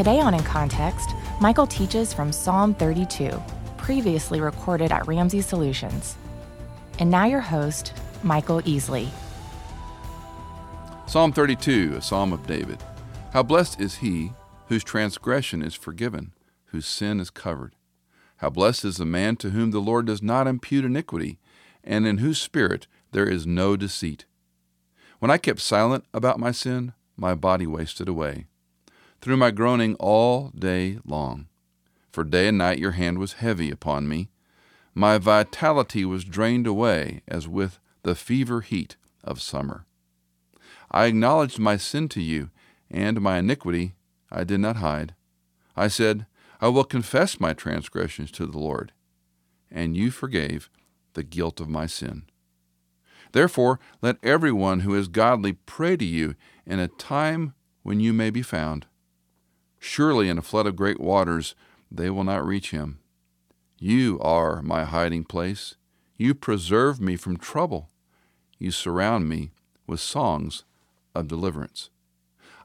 Today on In Context, Michael teaches from Psalm 32, previously recorded at Ramsey Solutions. And now your host, Michael Easley. Psalm 32, a psalm of David. How blessed is he whose transgression is forgiven, whose sin is covered. How blessed is the man to whom the Lord does not impute iniquity, and in whose spirit there is no deceit. When I kept silent about my sin, my body wasted away through my groaning all day long. For day and night your hand was heavy upon me. My vitality was drained away as with the fever heat of summer. I acknowledged my sin to you, and my iniquity I did not hide. I said, I will confess my transgressions to the Lord, and you forgave the guilt of my sin. Therefore, let everyone who is godly pray to you in a time when you may be found. Surely in a flood of great waters they will not reach him. You are my hiding place. You preserve me from trouble. You surround me with songs of deliverance.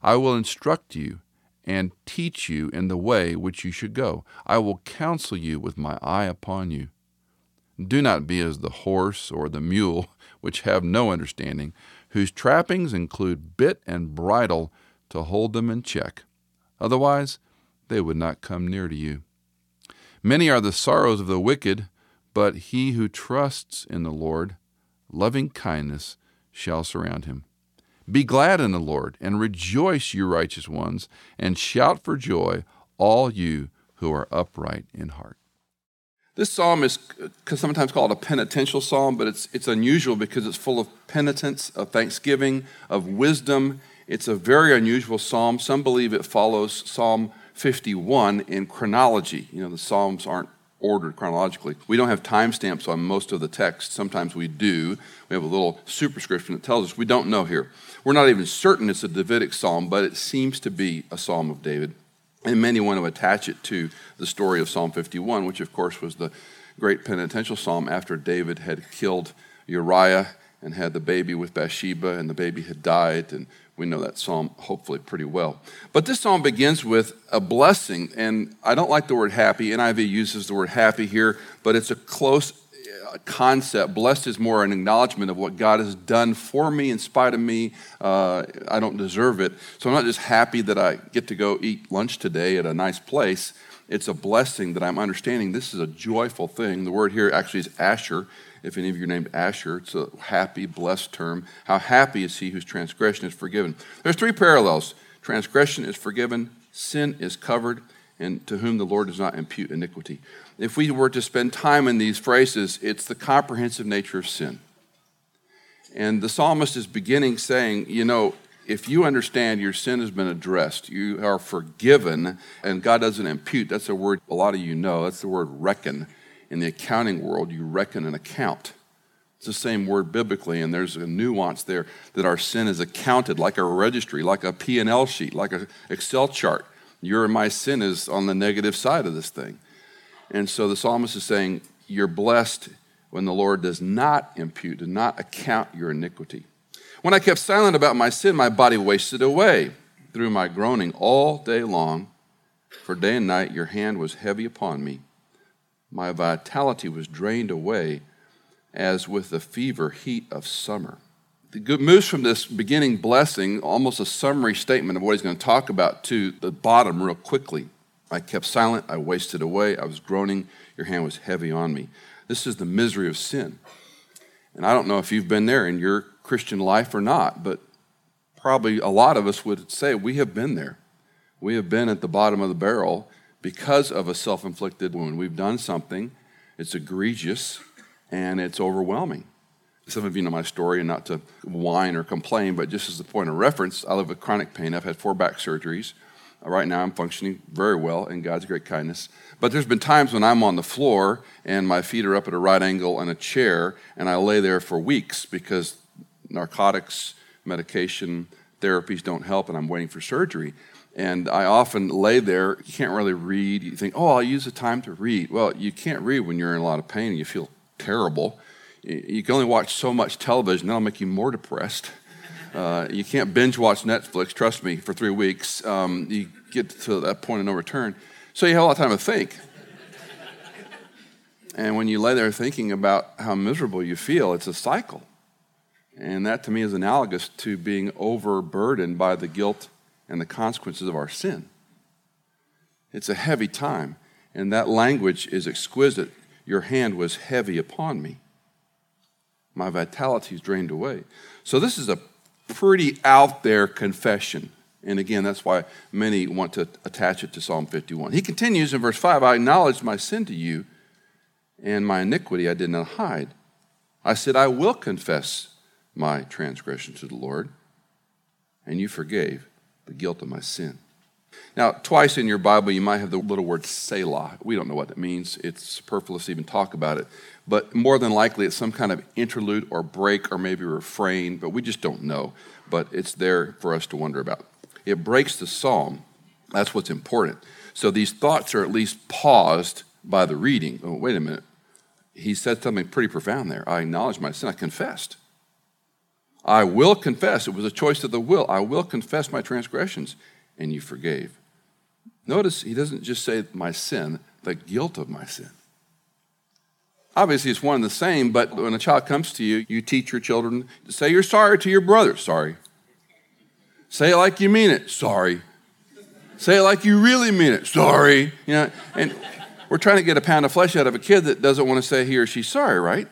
I will instruct you and teach you in the way which you should go. I will counsel you with my eye upon you. Do not be as the horse or the mule, which have no understanding, whose trappings include bit and bridle to hold them in check Otherwise, they would not come near to you. Many are the sorrows of the wicked, but he who trusts in the Lord, loving kindness shall surround him. Be glad in the Lord, and rejoice, you righteous ones, and shout for joy, all you who are upright in heart. This psalm is sometimes called a penitential psalm, but it's, it's unusual because it's full of penitence, of thanksgiving, of wisdom, it's a very unusual psalm. Some believe it follows Psalm 51 in chronology. You know, the psalms aren't ordered chronologically. We don't have timestamps on most of the text. Sometimes we do. We have a little superscription that tells us we don't know here. We're not even certain it's a Davidic psalm, but it seems to be a psalm of David. And many want to attach it to the story of Psalm 51, which, of course, was the great penitential psalm after David had killed Uriah and had the baby with Bathsheba, and the baby had died, and we know that psalm hopefully pretty well. But this psalm begins with a blessing, and I don't like the word happy. NIV uses the word happy here, but it's a close uh, concept. Blessed is more an acknowledgement of what God has done for me in spite of me. Uh, I don't deserve it. So I'm not just happy that I get to go eat lunch today at a nice place. It's a blessing that I'm understanding this is a joyful thing. The word here actually is Asher, if any of you are named Asher, it's a happy, blessed term. How happy is he whose transgression is forgiven? There's three parallels transgression is forgiven, sin is covered, and to whom the Lord does not impute iniquity. If we were to spend time in these phrases, it's the comprehensive nature of sin. And the psalmist is beginning saying, you know, if you understand your sin has been addressed, you are forgiven, and God doesn't impute, that's a word a lot of you know, that's the word reckon in the accounting world, you reckon an account. It's the same word biblically, and there's a nuance there that our sin is accounted like a registry, like a P&L sheet, like an Excel chart. Your and my sin is on the negative side of this thing. And so the psalmist is saying, You're blessed when the Lord does not impute, does not account your iniquity. When I kept silent about my sin, my body wasted away through my groaning all day long. For day and night your hand was heavy upon me. My vitality was drained away as with the fever heat of summer. The good moves from this beginning blessing, almost a summary statement of what he's going to talk about, to the bottom real quickly. I kept silent, I wasted away, I was groaning, your hand was heavy on me. This is the misery of sin. And I don't know if you've been there in your Christian life or not, but probably a lot of us would say we have been there. We have been at the bottom of the barrel because of a self inflicted wound. We've done something, it's egregious, and it's overwhelming. Some of you know my story, and not to whine or complain, but just as a point of reference, I live with chronic pain. I've had four back surgeries. Uh, right now, I'm functioning very well in God's great kindness. But there's been times when I'm on the floor and my feet are up at a right angle in a chair, and I lay there for weeks because narcotics, medication, therapies don't help, and I'm waiting for surgery. And I often lay there, you can't really read. You think, oh, I'll use the time to read. Well, you can't read when you're in a lot of pain and you feel terrible. You can only watch so much television, that'll make you more depressed. Uh, you can't binge watch Netflix, trust me, for three weeks. Um, you get to that point of no return. So you have a lot of time to think. and when you lay there thinking about how miserable you feel, it's a cycle. And that to me is analogous to being overburdened by the guilt and the consequences of our sin. It's a heavy time, and that language is exquisite. Your hand was heavy upon me. My vitality is drained away. So, this is a pretty out there confession. And again, that's why many want to attach it to Psalm 51. He continues in verse 5 I acknowledged my sin to you, and my iniquity I did not hide. I said, I will confess my transgression to the Lord, and you forgave the guilt of my sin. Now, twice in your Bible, you might have the little word Selah. We don't know what that means. It's superfluous to even talk about it. But more than likely, it's some kind of interlude or break or maybe refrain, but we just don't know. But it's there for us to wonder about. It breaks the psalm. That's what's important. So these thoughts are at least paused by the reading. Oh, wait a minute. He said something pretty profound there. I acknowledged my sin. I confessed. I will confess. It was a choice of the will. I will confess my transgressions, and you forgave. Notice he doesn't just say my sin, the guilt of my sin. Obviously, it's one and the same, but when a child comes to you, you teach your children to say you're sorry to your brother. Sorry. Say it like you mean it. Sorry. Say it like you really mean it. Sorry. You know, and we're trying to get a pound of flesh out of a kid that doesn't want to say he or she's sorry, right?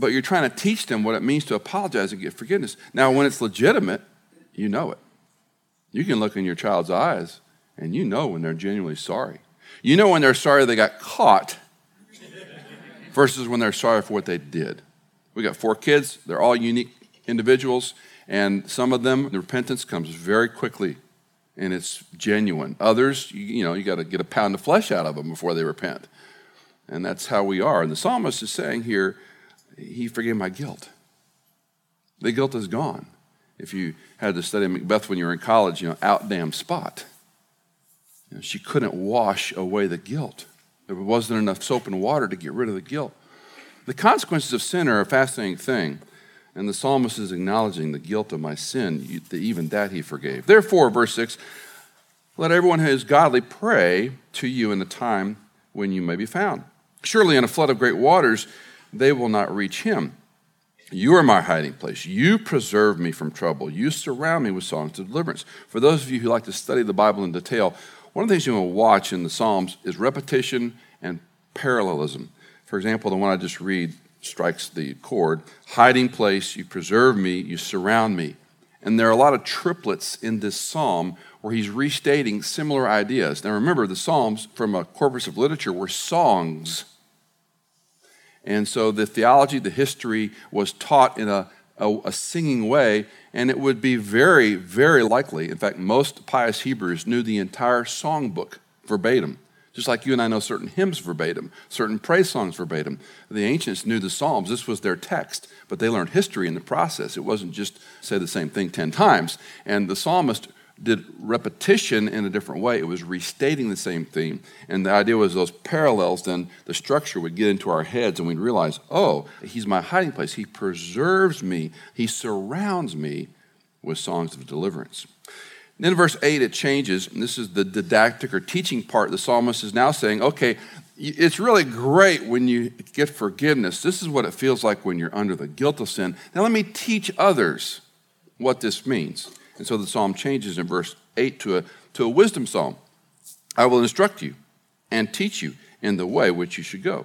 But you're trying to teach them what it means to apologize and get forgiveness. Now, when it's legitimate, you know it. You can look in your child's eyes and you know when they're genuinely sorry. You know when they're sorry they got caught versus when they're sorry for what they did. We got four kids, they're all unique individuals, and some of them, the repentance comes very quickly and it's genuine. Others, you, you know, you got to get a pound of flesh out of them before they repent. And that's how we are. And the psalmist is saying here, he forgave my guilt. The guilt is gone. If you had to study Macbeth when you were in college, you know, out damn spot. You know, she couldn't wash away the guilt. There wasn't enough soap and water to get rid of the guilt. The consequences of sin are a fascinating thing, and the psalmist is acknowledging the guilt of my sin, even that he forgave. Therefore, verse 6 let everyone who is godly pray to you in the time when you may be found. Surely, in a flood of great waters, they will not reach him. You are my hiding place. You preserve me from trouble. You surround me with songs of deliverance. For those of you who like to study the Bible in detail, one of the things you want to watch in the Psalms is repetition and parallelism. For example, the one I just read strikes the chord hiding place, you preserve me, you surround me. And there are a lot of triplets in this psalm where he's restating similar ideas. Now remember, the Psalms from a corpus of literature were songs and so the theology, the history was taught in a, a, a, singing way, and it would be very, very likely. In fact, most pious Hebrews knew the entire songbook verbatim, just like you and I know certain hymns verbatim, certain praise songs verbatim. The ancients knew the Psalms, this was their text, but they learned history in the process. It wasn't just say the same thing 10 times. And the psalmist did repetition in a different way. It was restating the same theme. And the idea was those parallels, then the structure would get into our heads and we'd realize, oh, he's my hiding place. He preserves me, he surrounds me with songs of deliverance. And then in verse 8, it changes, and this is the didactic or teaching part. The psalmist is now saying, okay, it's really great when you get forgiveness. This is what it feels like when you're under the guilt of sin. Now, let me teach others what this means. And so the psalm changes in verse 8 to a, to a wisdom psalm. I will instruct you and teach you in the way which you should go.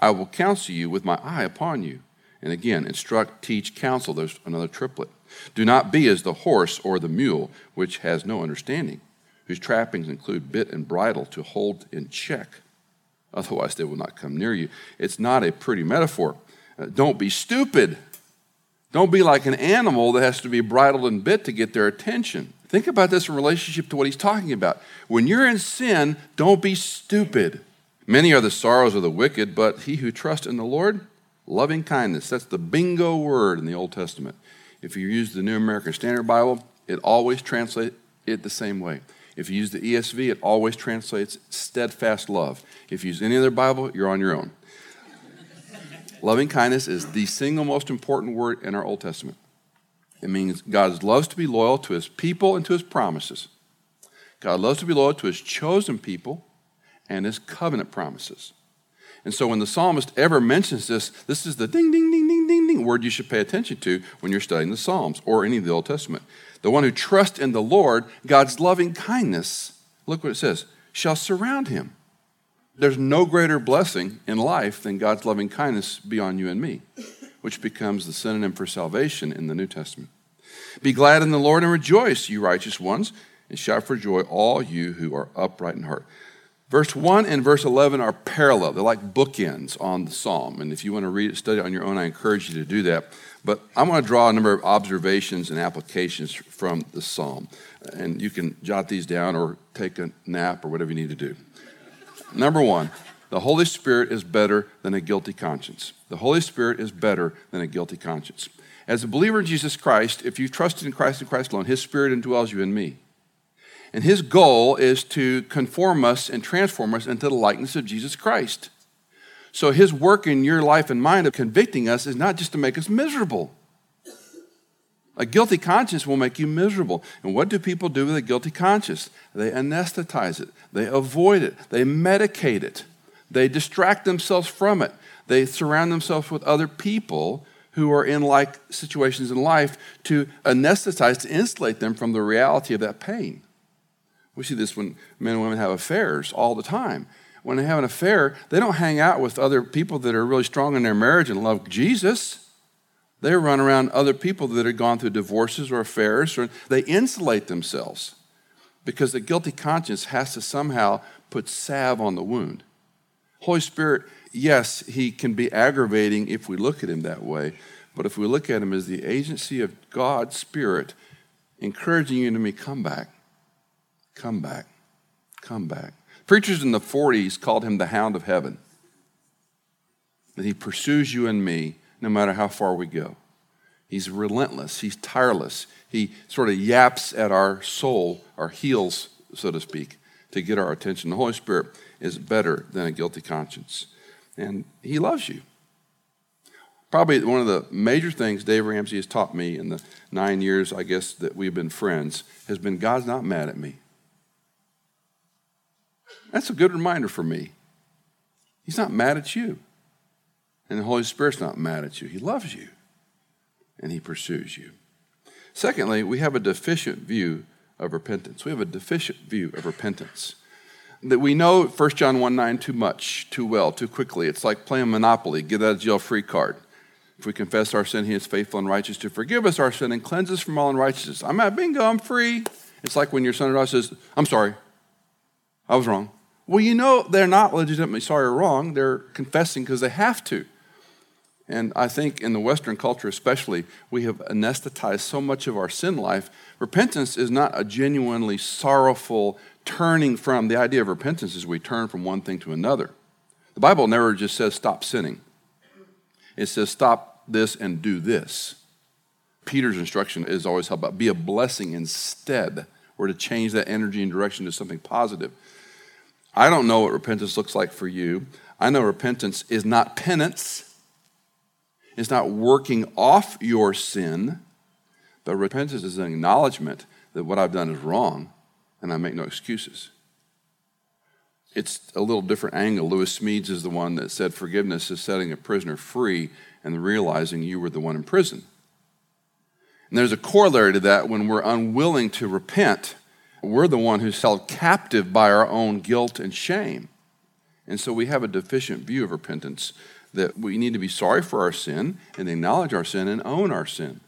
I will counsel you with my eye upon you. And again, instruct, teach, counsel. There's another triplet. Do not be as the horse or the mule, which has no understanding, whose trappings include bit and bridle to hold in check. Otherwise, they will not come near you. It's not a pretty metaphor. Uh, don't be stupid. Don't be like an animal that has to be bridled and bit to get their attention. Think about this in relationship to what he's talking about. When you're in sin, don't be stupid. Many are the sorrows of the wicked, but he who trusts in the Lord, loving kindness. That's the bingo word in the Old Testament. If you use the New American Standard Bible, it always translates it the same way. If you use the ESV, it always translates steadfast love. If you use any other Bible, you're on your own. Loving kindness is the single most important word in our Old Testament. It means God loves to be loyal to his people and to his promises. God loves to be loyal to his chosen people and his covenant promises. And so when the psalmist ever mentions this, this is the ding, ding, ding, ding, ding, ding word you should pay attention to when you're studying the Psalms or any of the Old Testament. The one who trusts in the Lord, God's loving kindness, look what it says, shall surround him. There's no greater blessing in life than God's loving kindness beyond you and me, which becomes the synonym for salvation in the New Testament. Be glad in the Lord and rejoice, you righteous ones, and shout for joy, all you who are upright in heart. Verse 1 and verse 11 are parallel. They're like bookends on the psalm. And if you want to read it, study it on your own, I encourage you to do that. But I want to draw a number of observations and applications from the psalm. And you can jot these down or take a nap or whatever you need to do. Number one, the Holy Spirit is better than a guilty conscience. The Holy Spirit is better than a guilty conscience. As a believer in Jesus Christ, if you trusted in Christ and Christ alone, His Spirit indwells you and me. And his goal is to conform us and transform us into the likeness of Jesus Christ. So his work in your life and mine of convicting us is not just to make us miserable. A guilty conscience will make you miserable. And what do people do with a guilty conscience? They anesthetize it, they avoid it, they medicate it, they distract themselves from it, they surround themselves with other people who are in like situations in life to anesthetize, to insulate them from the reality of that pain. We see this when men and women have affairs all the time. When they have an affair, they don't hang out with other people that are really strong in their marriage and love Jesus. They run around other people that have gone through divorces or affairs, or they insulate themselves because the guilty conscience has to somehow put salve on the wound. Holy Spirit, yes, he can be aggravating if we look at him that way, but if we look at him as the agency of God's Spirit, encouraging you to me, come back Come back. Come back. Preachers in the 40s called him the hound of heaven. That he pursues you and me no matter how far we go. He's relentless, he's tireless. He sort of yaps at our soul, our heels, so to speak, to get our attention. The Holy Spirit is better than a guilty conscience. And he loves you. Probably one of the major things Dave Ramsey has taught me in the nine years, I guess, that we've been friends has been God's not mad at me. That's a good reminder for me. He's not mad at you. And the Holy Spirit's not mad at you. He loves you and He pursues you. Secondly, we have a deficient view of repentance. We have a deficient view of repentance. That we know 1 John 1 9 too much, too well, too quickly. It's like playing Monopoly, get out of jail free card. If we confess our sin, He is faithful and righteous to forgive us our sin and cleanse us from all unrighteousness. I'm at bingo, I'm free. It's like when your son or daughter says, I'm sorry, I was wrong. Well, you know they're not legitimately sorry or wrong. They're confessing because they have to. And I think in the Western culture, especially, we have anesthetized so much of our sin life. Repentance is not a genuinely sorrowful turning from. The idea of repentance is we turn from one thing to another. The Bible never just says stop sinning, it says stop this and do this. Peter's instruction is always how about be a blessing instead, or to change that energy and direction to something positive. I don't know what repentance looks like for you. I know repentance is not penance, it's not working off your sin, but repentance is an acknowledgement that what I've done is wrong and I make no excuses. It's a little different angle. Lewis Smedes is the one that said forgiveness is setting a prisoner free and realizing you were the one in prison. And there's a corollary to that when we're unwilling to repent we're the one who's held captive by our own guilt and shame. And so we have a deficient view of repentance that we need to be sorry for our sin and acknowledge our sin and own our sin.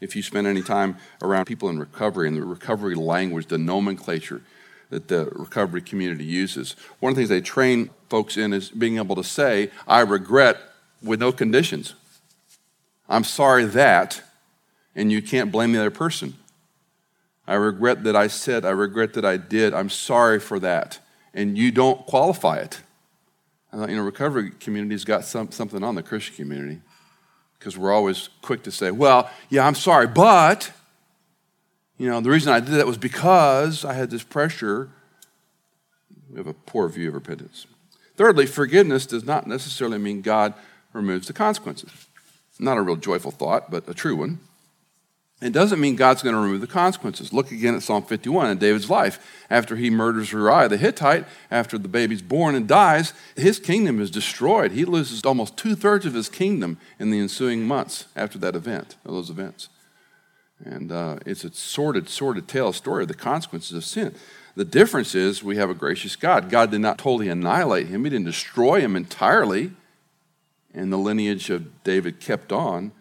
If you spend any time around people in recovery and the recovery language, the nomenclature that the recovery community uses, one of the things they train folks in is being able to say, I regret with no conditions. I'm sorry that, and you can't blame the other person. I regret that I said, I regret that I did. I'm sorry for that. And you don't qualify it. I thought, you know, recovery community's got some, something on the Christian community because we're always quick to say, well, yeah, I'm sorry, but, you know, the reason I did that was because I had this pressure. We have a poor view of repentance. Thirdly, forgiveness does not necessarily mean God removes the consequences. Not a real joyful thought, but a true one. It doesn't mean God's going to remove the consequences. Look again at Psalm 51 in David's life. After he murders Uriah the Hittite, after the baby's born and dies, his kingdom is destroyed. He loses almost two thirds of his kingdom in the ensuing months after that event, those events. And uh, it's a sordid, sordid tale, story of the consequences of sin. The difference is we have a gracious God. God did not totally annihilate him, He didn't destroy him entirely. And the lineage of David kept on.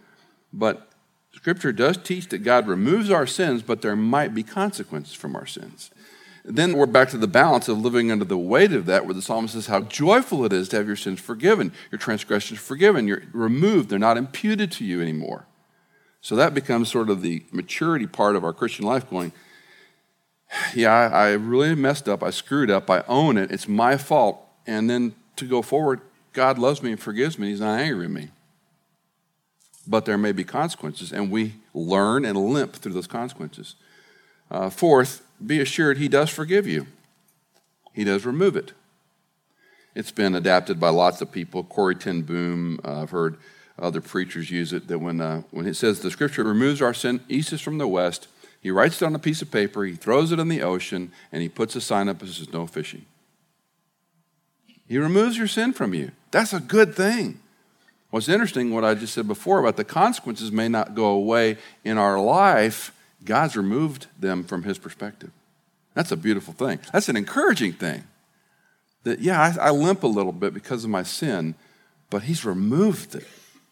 But Scripture does teach that God removes our sins, but there might be consequences from our sins. Then we're back to the balance of living under the weight of that, where the psalmist says how joyful it is to have your sins forgiven, your transgressions forgiven, you're removed, they're not imputed to you anymore. So that becomes sort of the maturity part of our Christian life going, yeah, I, I really messed up, I screwed up, I own it, it's my fault. And then to go forward, God loves me and forgives me, He's not angry with me but there may be consequences, and we learn and limp through those consequences. Uh, fourth, be assured He does forgive you, He does remove it. It's been adapted by lots of people. Corrie ten Boom, uh, I've heard other preachers use it, that when, uh, when it says the scripture removes our sin east is from the west, he writes it on a piece of paper, he throws it in the ocean, and he puts a sign up that says no fishing. He removes your sin from you. That's a good thing. What's interesting, what I just said before about the consequences may not go away in our life, God's removed them from His perspective. That's a beautiful thing. That's an encouraging thing. That, yeah, I, I limp a little bit because of my sin, but He's removed it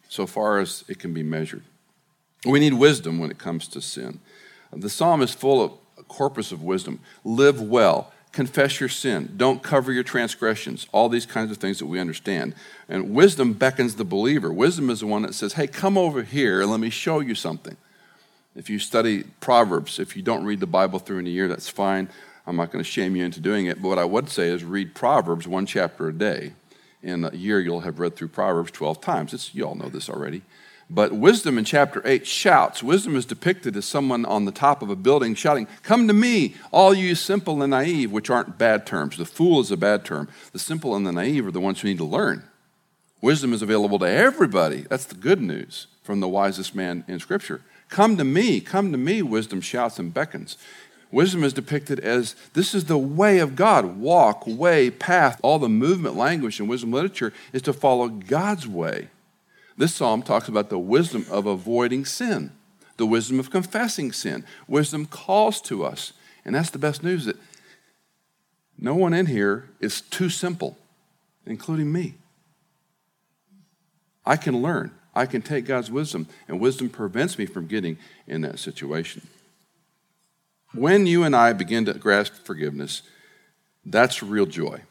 so far as it can be measured. We need wisdom when it comes to sin. The psalm is full of a corpus of wisdom. Live well confess your sin, don't cover your transgressions, all these kinds of things that we understand. And wisdom beckons the believer. Wisdom is the one that says, hey, come over here and let me show you something. If you study Proverbs, if you don't read the Bible through in a year, that's fine. I'm not going to shame you into doing it. But what I would say is read Proverbs one chapter a day. In a year, you'll have read through Proverbs 12 times. It's, you all know this already. But wisdom in chapter 8 shouts. Wisdom is depicted as someone on the top of a building shouting, Come to me, all you simple and naive, which aren't bad terms. The fool is a bad term. The simple and the naive are the ones who need to learn. Wisdom is available to everybody. That's the good news from the wisest man in Scripture. Come to me, come to me, wisdom shouts and beckons. Wisdom is depicted as this is the way of God walk, way, path. All the movement language in wisdom literature is to follow God's way. This psalm talks about the wisdom of avoiding sin, the wisdom of confessing sin. Wisdom calls to us. And that's the best news that no one in here is too simple, including me. I can learn. I can take God's wisdom, and wisdom prevents me from getting in that situation. When you and I begin to grasp forgiveness, that's real joy.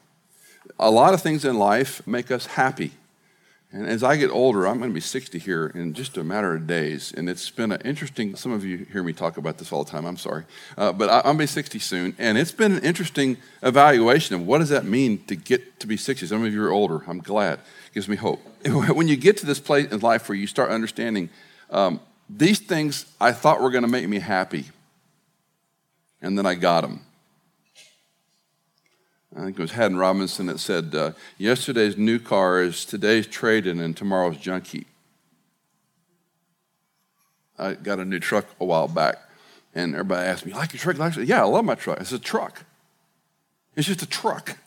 A lot of things in life make us happy and as I get older, I'm going to be 60 here in just a matter of days. And it's been an interesting, some of you hear me talk about this all the time, I'm sorry. Uh, but I, am going to be 60 soon. And it's been an interesting evaluation of what does that mean to get to be 60. Some of you are older. I'm glad. It gives me hope. When you get to this place in life where you start understanding um, these things I thought were going to make me happy, and then I got them. I think it was Haddon Robinson that said, uh, Yesterday's new car is today's trade in and tomorrow's junk heap. I got a new truck a while back, and everybody asked me, like your truck? I said, Yeah, I love my truck. It's a truck. It's just a truck.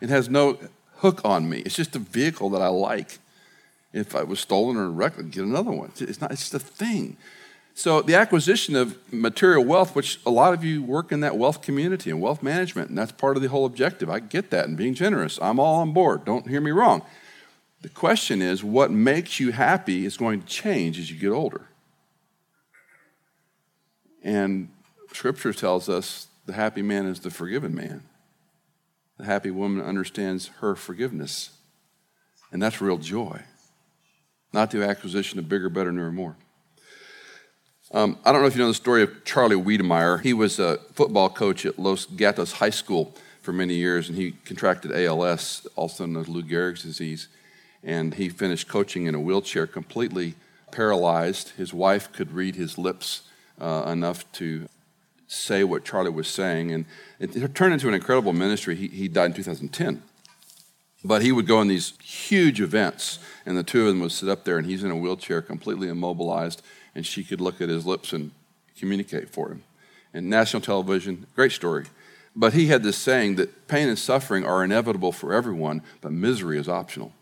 It has no hook on me. It's just a vehicle that I like. If I was stolen or wrecked, I'd get another one. It's not. It's just a thing. So, the acquisition of material wealth, which a lot of you work in that wealth community and wealth management, and that's part of the whole objective. I get that and being generous. I'm all on board. Don't hear me wrong. The question is what makes you happy is going to change as you get older. And Scripture tells us the happy man is the forgiven man. The happy woman understands her forgiveness. And that's real joy, not the acquisition of bigger, better, newer, more. Um, I don't know if you know the story of Charlie Wedemeyer. He was a football coach at Los Gatos High School for many years, and he contracted ALS, also known as Lou Gehrig's disease. And he finished coaching in a wheelchair, completely paralyzed. His wife could read his lips uh, enough to say what Charlie was saying, and it, it turned into an incredible ministry. He, he died in 2010. But he would go in these huge events, and the two of them would sit up there, and he's in a wheelchair, completely immobilized, and she could look at his lips and communicate for him. And national television, great story. But he had this saying that pain and suffering are inevitable for everyone, but misery is optional.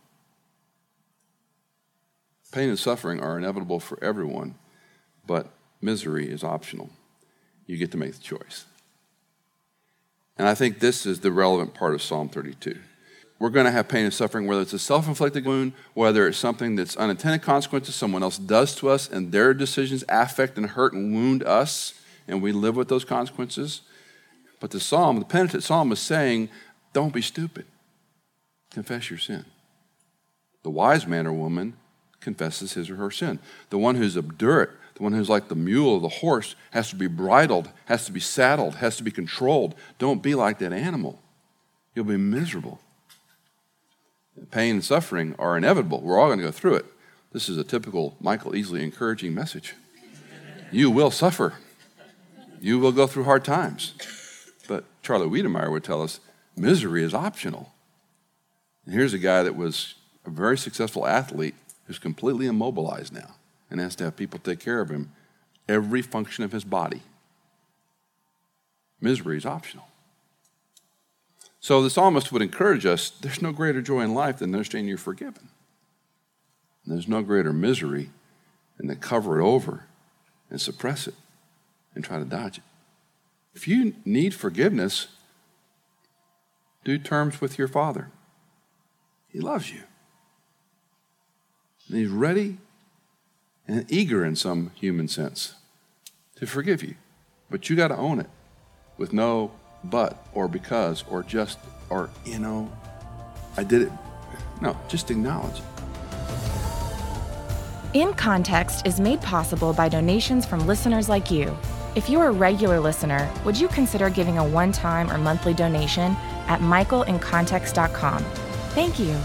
Pain and suffering are inevitable for everyone, but misery is optional. You get to make the choice. And I think this is the relevant part of Psalm 32. We're going to have pain and suffering, whether it's a self inflicted wound, whether it's something that's unintended consequences someone else does to us, and their decisions affect and hurt and wound us, and we live with those consequences. But the psalm, the penitent psalm, is saying, don't be stupid. Confess your sin. The wise man or woman confesses his or her sin. The one who's obdurate, the one who's like the mule or the horse, has to be bridled, has to be saddled, has to be controlled. Don't be like that animal. You'll be miserable. Pain and suffering are inevitable. We're all going to go through it. This is a typical Michael Easley encouraging message. You will suffer. You will go through hard times. But Charlie Wedemeyer would tell us misery is optional. And here's a guy that was a very successful athlete who's completely immobilized now and has to have people take care of him every function of his body. Misery is optional. So the psalmist would encourage us there's no greater joy in life than understanding you're forgiven. And there's no greater misery than to cover it over and suppress it and try to dodge it. If you need forgiveness, do terms with your Father. He loves you. And He's ready and eager in some human sense to forgive you. But you got to own it with no but or because or just or, you know, I did it. No, just acknowledge it. In Context is made possible by donations from listeners like you. If you're a regular listener, would you consider giving a one time or monthly donation at michaelincontext.com? Thank you.